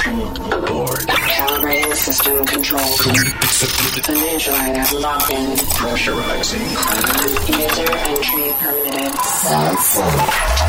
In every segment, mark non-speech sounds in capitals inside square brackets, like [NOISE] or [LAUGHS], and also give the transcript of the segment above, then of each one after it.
Board. Calibrating system control. Financial item locked in. Pressurizing. User entry permitted. Sound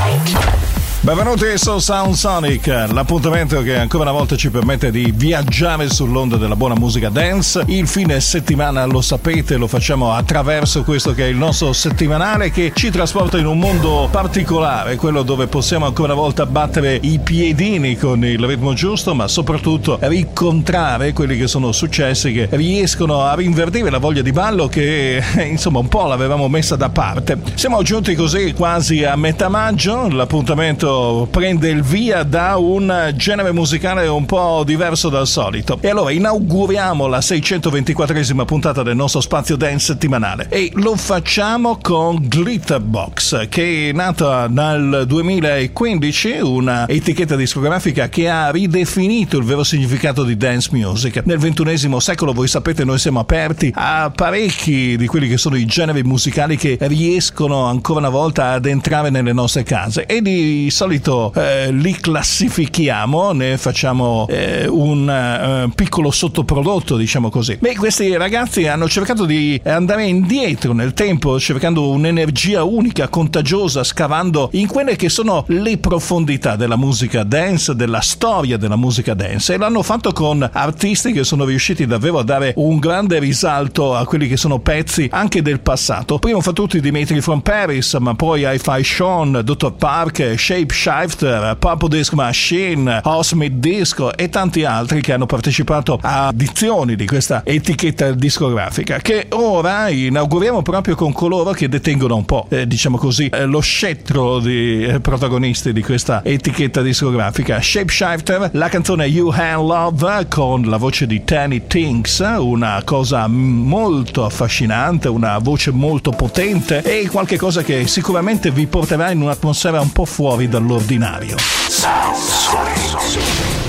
activate. Benvenuti su Sound Sonic, l'appuntamento che ancora una volta ci permette di viaggiare sull'onda della buona musica dance. Il fine settimana, lo sapete, lo facciamo attraverso questo che è il nostro settimanale che ci trasporta in un mondo particolare, quello dove possiamo ancora una volta battere i piedini con il ritmo giusto, ma soprattutto rincontrare quelli che sono successi che riescono a rinverdire la voglia di ballo che insomma un po' l'avevamo messa da parte. Siamo giunti così quasi a metà maggio, l'appuntamento prende il via da un genere musicale un po' diverso dal solito. E allora inauguriamo la 624esima puntata del nostro spazio dance settimanale e lo facciamo con Glitterbox, che è nata nel 2015, una etichetta discografica che ha ridefinito il vero significato di dance music. Nel XXI secolo, voi sapete, noi siamo aperti a parecchi di quelli che sono i generi musicali che riescono ancora una volta ad entrare nelle nostre case e di solito eh, li classifichiamo, ne facciamo eh, un eh, piccolo sottoprodotto, diciamo così. Beh, questi ragazzi hanno cercato di andare indietro nel tempo, cercando un'energia unica, contagiosa, scavando in quelle che sono le profondità della musica dance, della storia della musica dance e l'hanno fatto con artisti che sono riusciti davvero a dare un grande risalto a quelli che sono pezzi anche del passato. Primo fra tutti Dimitri from Paris, ma poi Hi-Fi Sean, Dr. Park, Shape Shifter, Purple Disc Machine, Housemate Disco e tanti altri che hanno partecipato a edizioni di questa etichetta discografica che ora inauguriamo proprio con coloro che detengono un po', eh, diciamo così, eh, lo scettro di eh, protagonisti di questa etichetta discografica. Shapeshifter, la canzone You Hand Love con la voce di Tanny Tinks, una cosa molto affascinante, una voce molto potente e qualche cosa che sicuramente vi porterà in un'atmosfera un po' fuori dall'ordinario. Sound Sonic. Last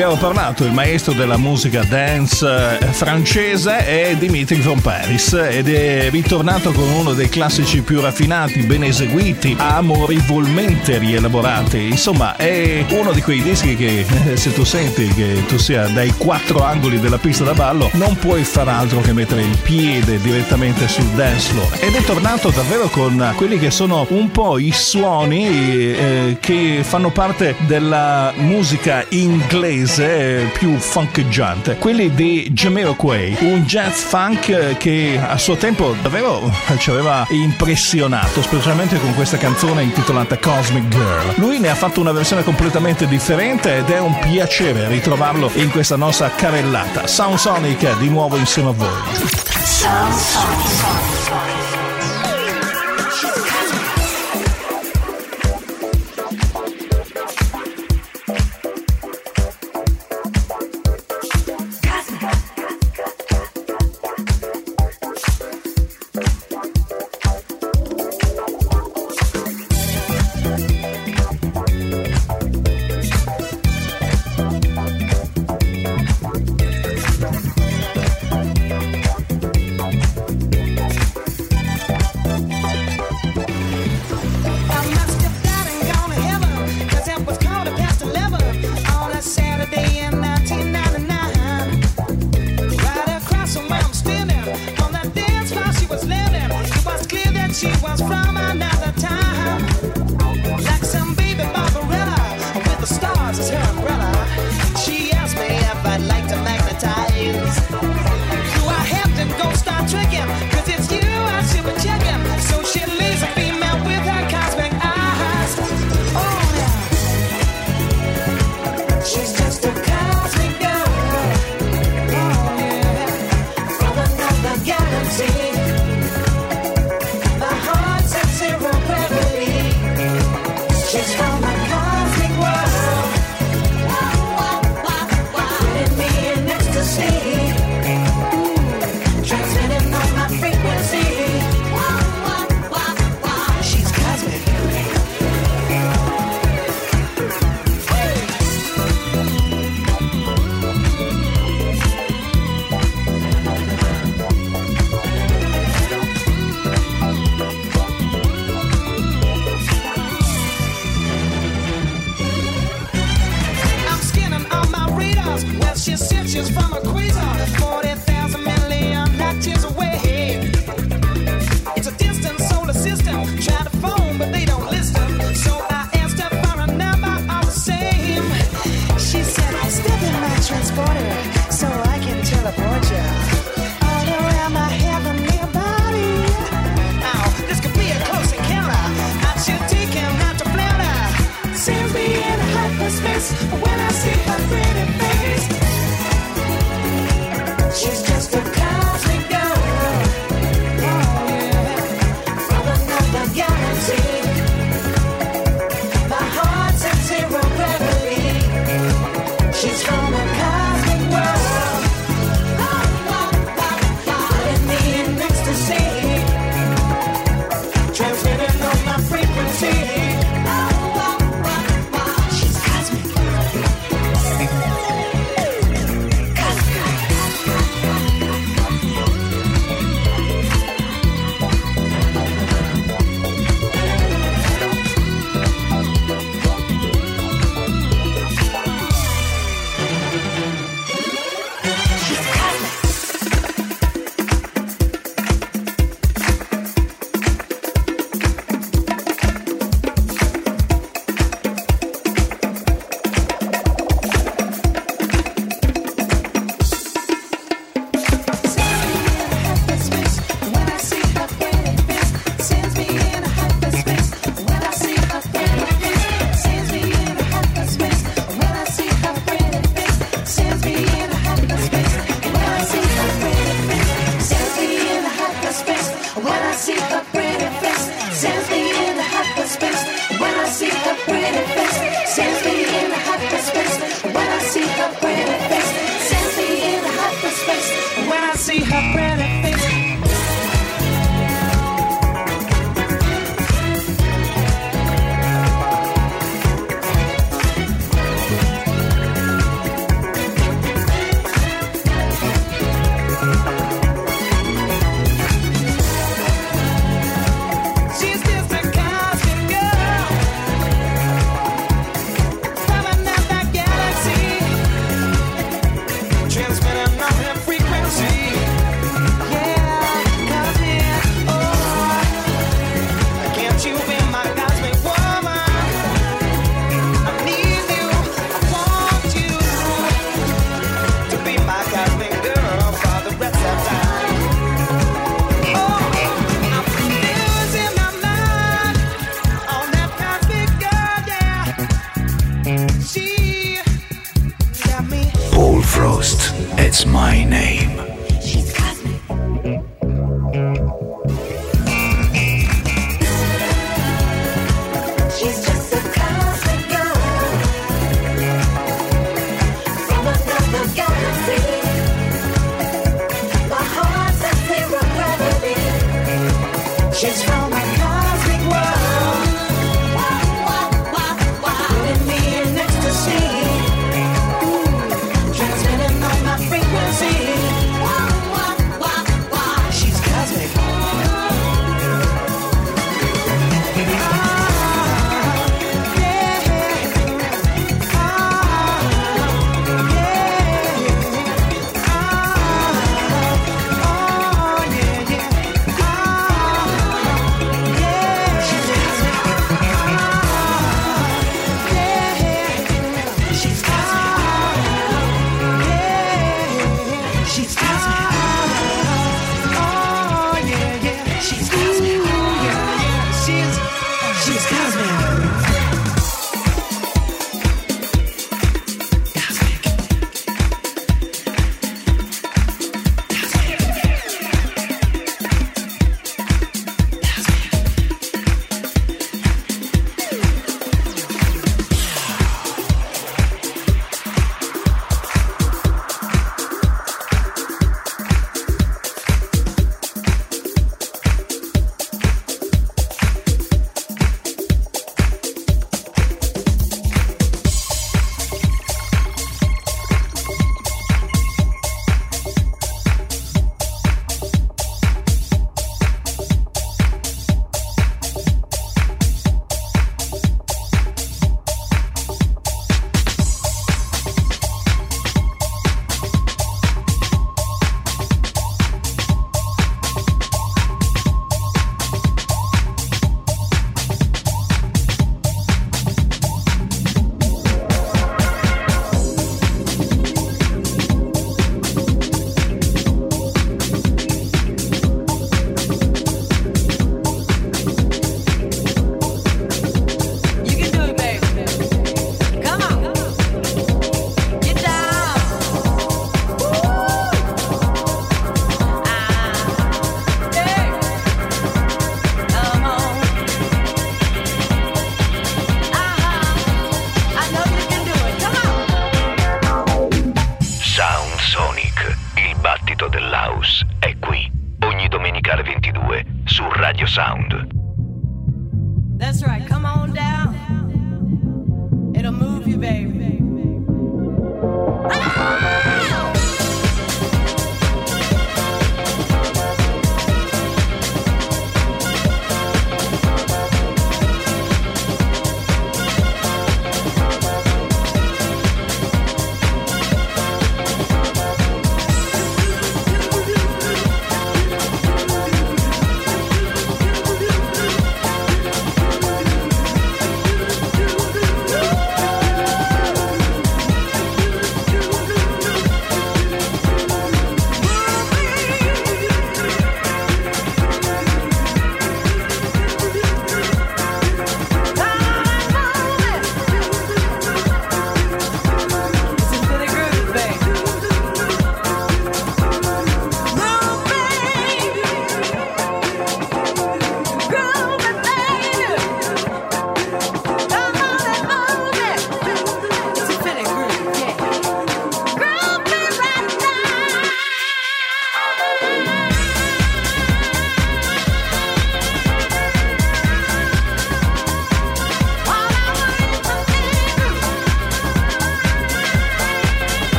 abbiamo parlato, il maestro della musica dance eh, francese è Dimitri von Paris ed è ritornato con uno dei classici più raffinati, ben eseguiti, amorevolmente rielaborati. Insomma, è uno di quei dischi che eh, se tu senti che tu sia dai quattro angoli della pista da ballo, non puoi far altro che mettere il piede direttamente sul dance floor. Ed è tornato davvero con quelli che sono un po' i suoni eh, che fanno parte della musica inglese inglese più funkeggiante, quelli di Jamiroquai, un jazz funk che a suo tempo davvero ci aveva impressionato, specialmente con questa canzone intitolata Cosmic Girl. Lui ne ha fatto una versione completamente differente ed è un piacere ritrovarlo in questa nostra carellata. Sound Sonic di nuovo insieme a voi. Sound Sonic.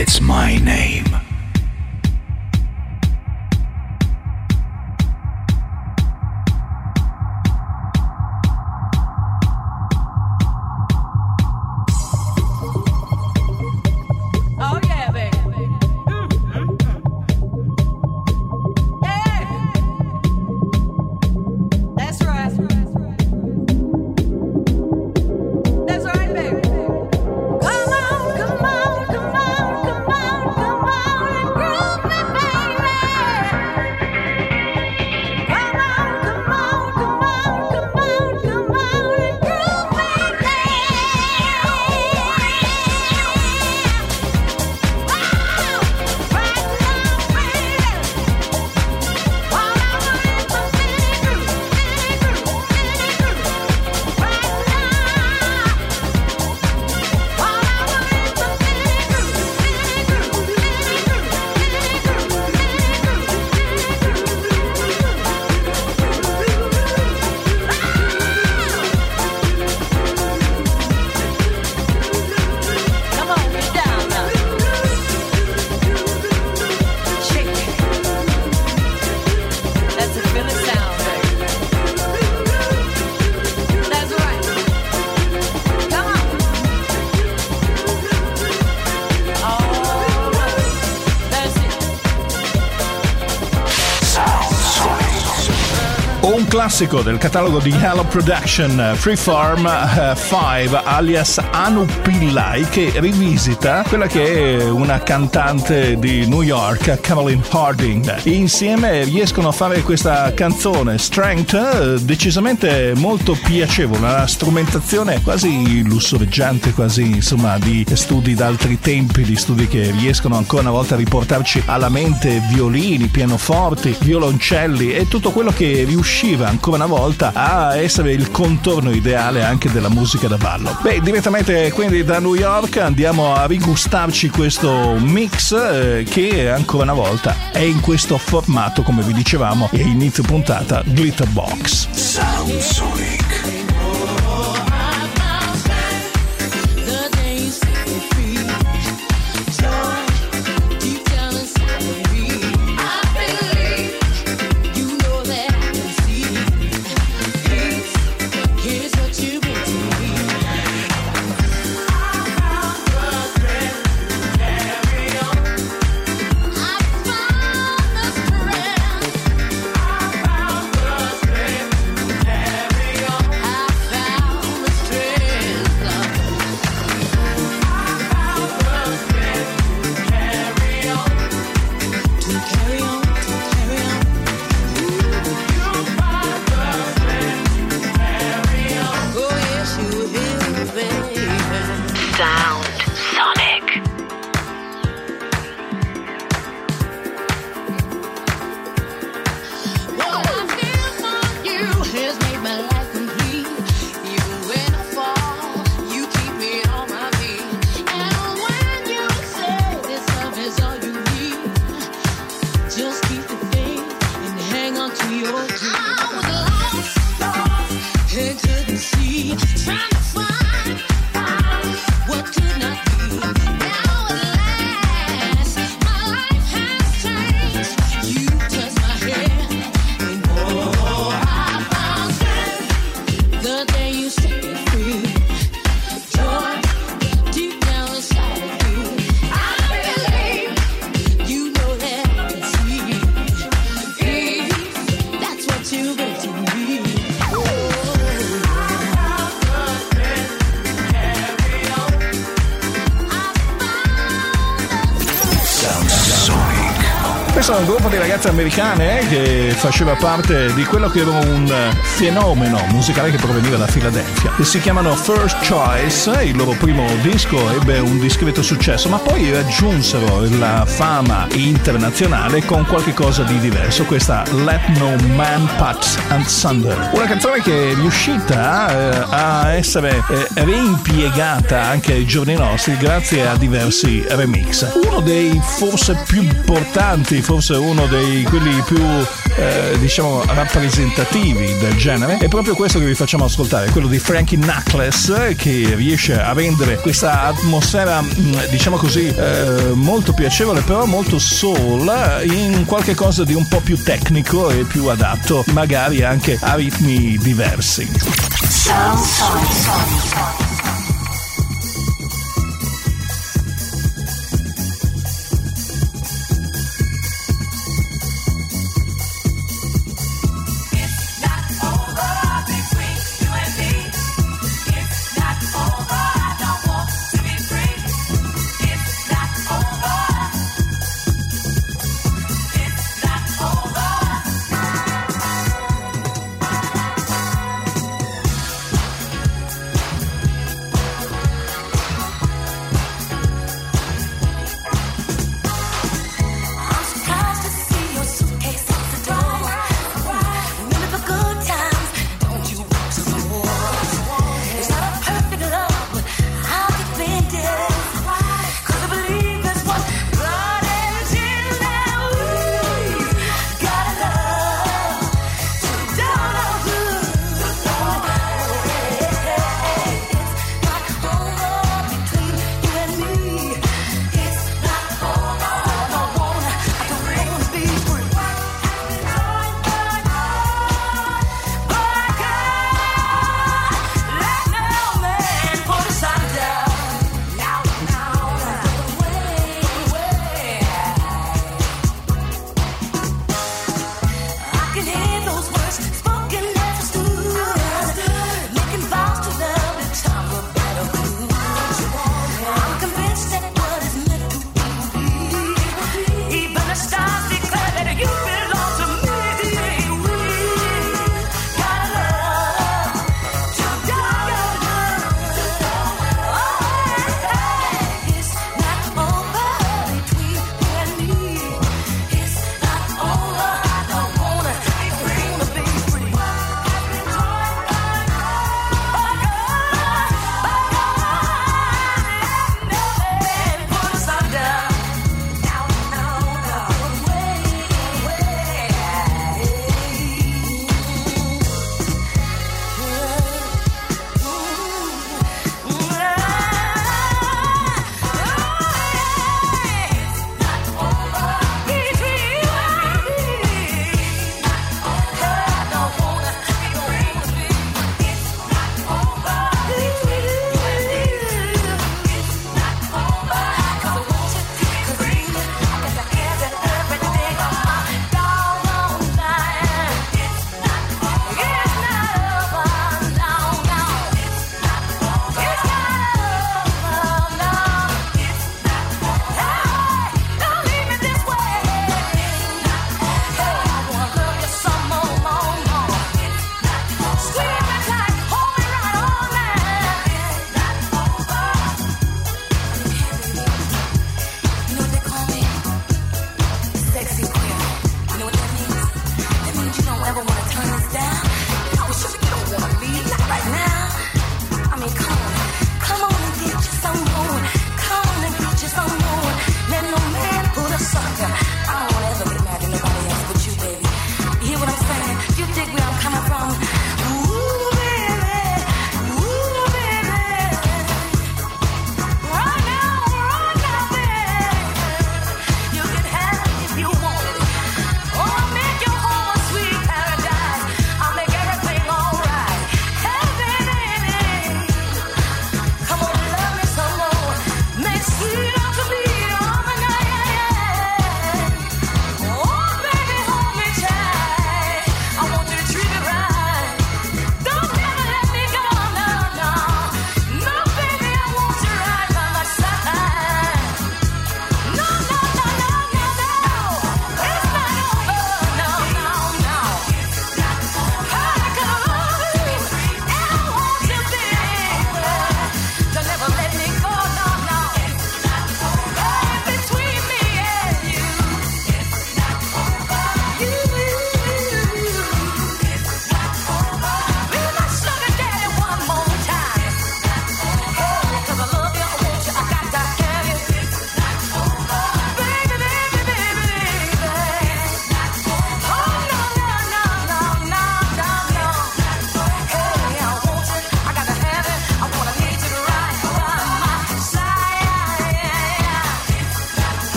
It's my name. Classico del catalogo di Hello Production Freeform uh, 5 alias Anu Pillai che rivisita quella che è una cantante di New York, Caroline Harding. Insieme riescono a fare questa canzone Strength decisamente molto piacevole, una strumentazione quasi lussureggiante, quasi insomma di studi d'altri tempi, di studi che riescono ancora una volta a riportarci alla mente violini, pianoforti, violoncelli e tutto quello che riusciva riusciva ancora una volta a essere il contorno ideale anche della musica da ballo. Beh, direttamente quindi da New York andiamo a rigustarci questo mix eh, che ancora una volta è in questo formato, come vi dicevamo, e inizio puntata Glitter Box. Sound Sonic. Questo un gruppo di ragazze americane eh, che faceva parte di quello che era un fenomeno musicale che proveniva da Filadelfia. Si chiamano First Choice, il loro primo disco ebbe un discreto successo, ma poi raggiunsero la fama internazionale con qualche cosa di diverso, questa Let No Man Pat and Thunder. Una canzone che è riuscita eh, a essere eh, reimpiegata anche ai giorni nostri grazie a diversi remix. Uno dei forse più importanti, forse forse uno dei quelli più eh, diciamo rappresentativi del genere. È proprio questo che vi facciamo ascoltare quello di Frankie Knuckles che riesce a rendere questa atmosfera mm, diciamo così eh, molto piacevole però molto soul in qualche cosa di un po' più tecnico e più adatto magari anche a ritmi diversi. Sound, sound, sound,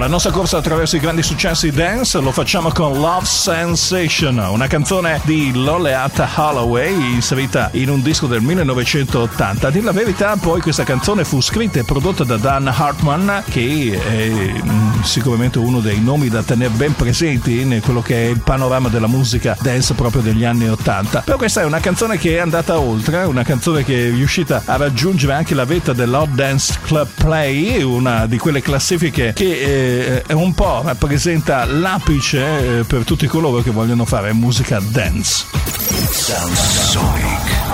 la nostra corsa attraverso i grandi successi dance, lo facciamo con Love Sensation, una canzone di Loleata Holloway inserita in un disco del 1980. A dire la verità, poi questa canzone fu scritta e prodotta da Dan Hartman, che è mm, sicuramente uno dei nomi da tenere ben presenti in quello che è il panorama della musica dance proprio degli anni 80. Però questa è una canzone che è andata oltre, una canzone che è riuscita a raggiungere anche la vetta dell'Hot Dance Club Play, una di quelle classifiche che eh, è un po' rappresenta l'apice eh, per tutti coloro che vogliono fare musica dance. Sound Sonic.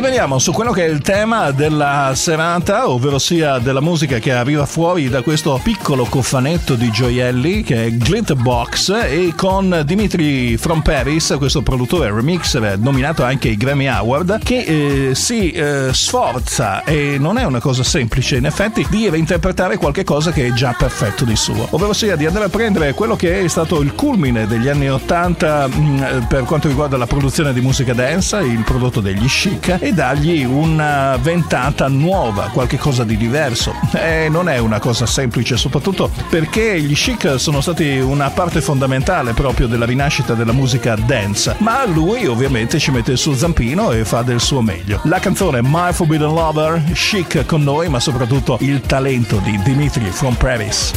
Rimaniamo su quello che è il tema della serata, ovvero sia della musica che arriva fuori da questo piccolo cofanetto di gioielli che è Glitterbox e con Dimitri From Paris, questo produttore remixer nominato anche ai Grammy Award, che eh, si eh, sforza e non è una cosa semplice in effetti di reinterpretare qualche cosa che è già perfetto di suo, ovvero sia di andare a prendere quello che è stato il culmine degli anni 80 mh, mm, per quanto riguarda la produzione di musica dance, il prodotto degli chic dargli una ventata nuova, qualche cosa di diverso. E non è una cosa semplice, soprattutto perché gli chic sono stati una parte fondamentale proprio della rinascita della musica dance, ma lui ovviamente ci mette il suo zampino e fa del suo meglio. La canzone My Forbidden Lover, chic con noi, ma soprattutto il talento di Dimitri from Paris.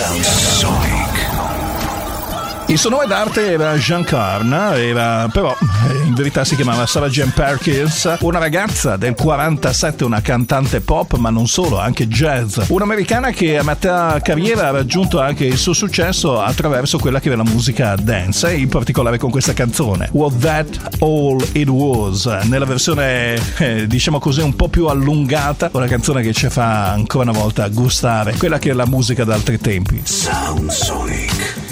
Il suo nome d'arte era Jean Carn, era, però in verità si chiamava Sarah Jane Perkins, una ragazza del 47, una cantante pop, ma non solo, anche jazz. Un'americana che a metà carriera ha raggiunto anche il suo successo attraverso quella che era la musica dance, in particolare con questa canzone, Was That All It Was, nella versione, eh, diciamo così, un po' più allungata, una canzone che ci fa ancora una volta gustare quella che è la musica d'altri tempi. Sound Sonic.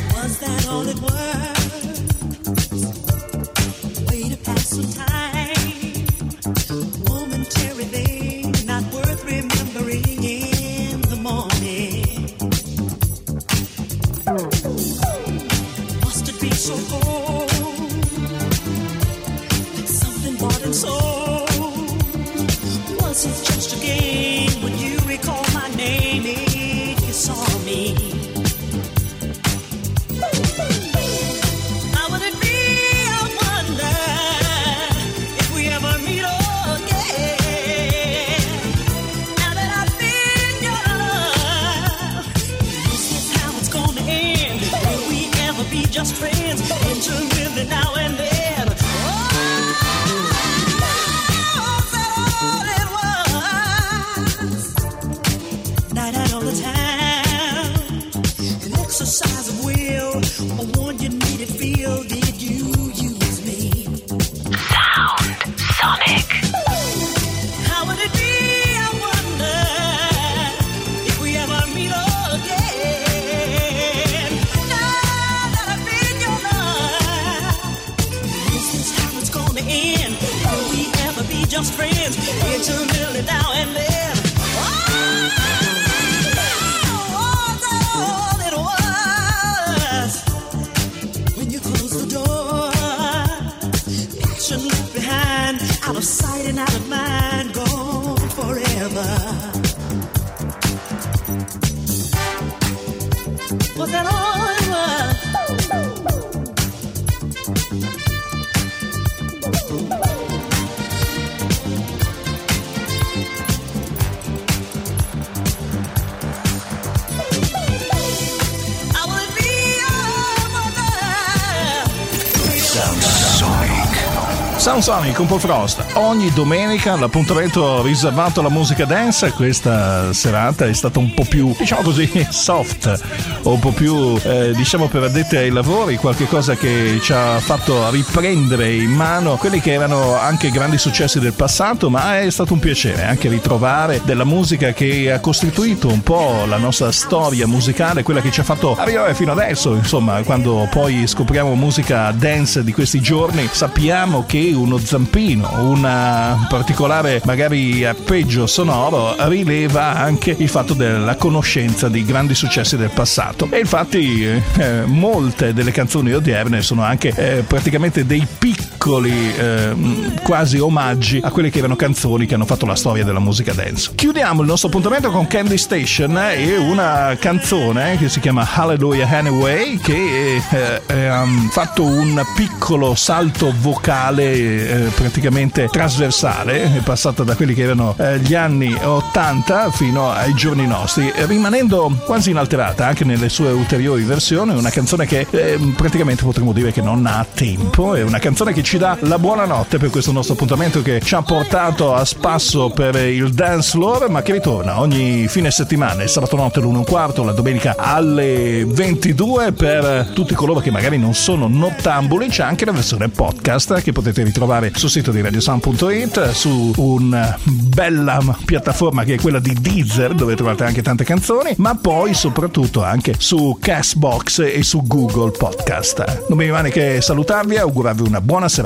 Sonic con Paul Frost. Ogni domenica l'appuntamento riservato alla musica dance. Questa serata è stata un po' più, diciamo così, [LAUGHS] soft, un po' più, eh, diciamo, per addetti ai lavori, qualche cosa che ci ha fatto riprendere in mano quelli che erano anche grandi successi del passato, ma è stato un piacere anche ritrovare della musica che ha costituito un po' la nostra storia musicale, quella che ci ha fatto arrivare fino adesso. Insomma, quando poi scopriamo musica dance di questi giorni, sappiamo che uno zampino, un particolare magari arpeggio sonoro rileva anche il fatto della conoscenza di grandi successi del passato. E infatti eh, molte delle canzoni odierne sono anche eh, praticamente dei piccoli eh, quasi omaggi a quelle che erano canzoni che hanno fatto la storia della musica dance. Chiudiamo il nostro appuntamento con Candy Station e una canzone che si chiama Hallelujah Anyway che eh, ha fatto un piccolo salto vocale eh, praticamente trasversale, è passata da quelli che erano eh, gli anni 80 fino ai giorni nostri, rimanendo quasi inalterata anche nelle sue ulteriori versioni, una canzone che eh, praticamente potremmo dire che non ha tempo, è una canzone che ci dà la buonanotte per questo nostro appuntamento che ci ha portato a spasso per il dance floor, ma che ritorna ogni fine settimana, il sabato notte all'1 e un quarto, la domenica alle 22 per tutti coloro che magari non sono nottambuli, c'è anche la versione podcast che potete ritrovare sul sito di radiosound.it su una bella piattaforma che è quella di Deezer dove trovate anche tante canzoni ma poi soprattutto anche su Castbox e su Google Podcast. Non mi rimane che salutarvi e augurarvi una buona serata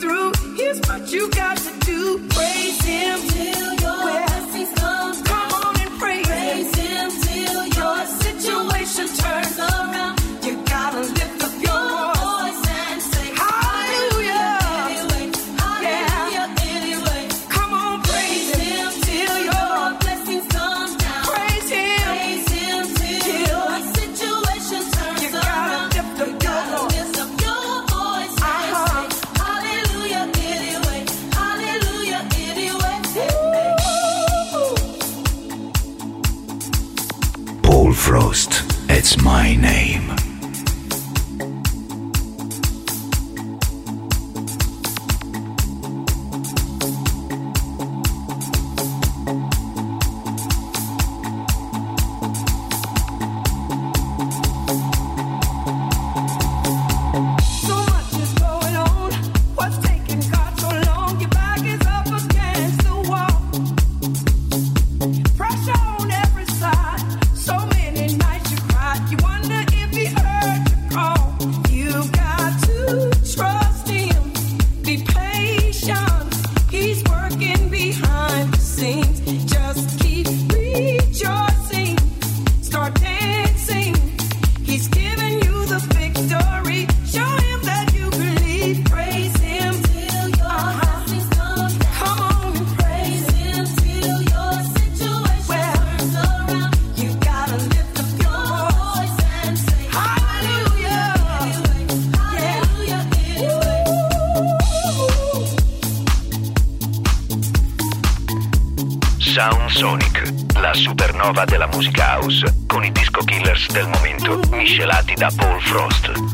through. Here's what you got to do: praise Him till your Frost, it's my name. Supernova della musica house, con i disco killers del momento miscelati da Paul Frost.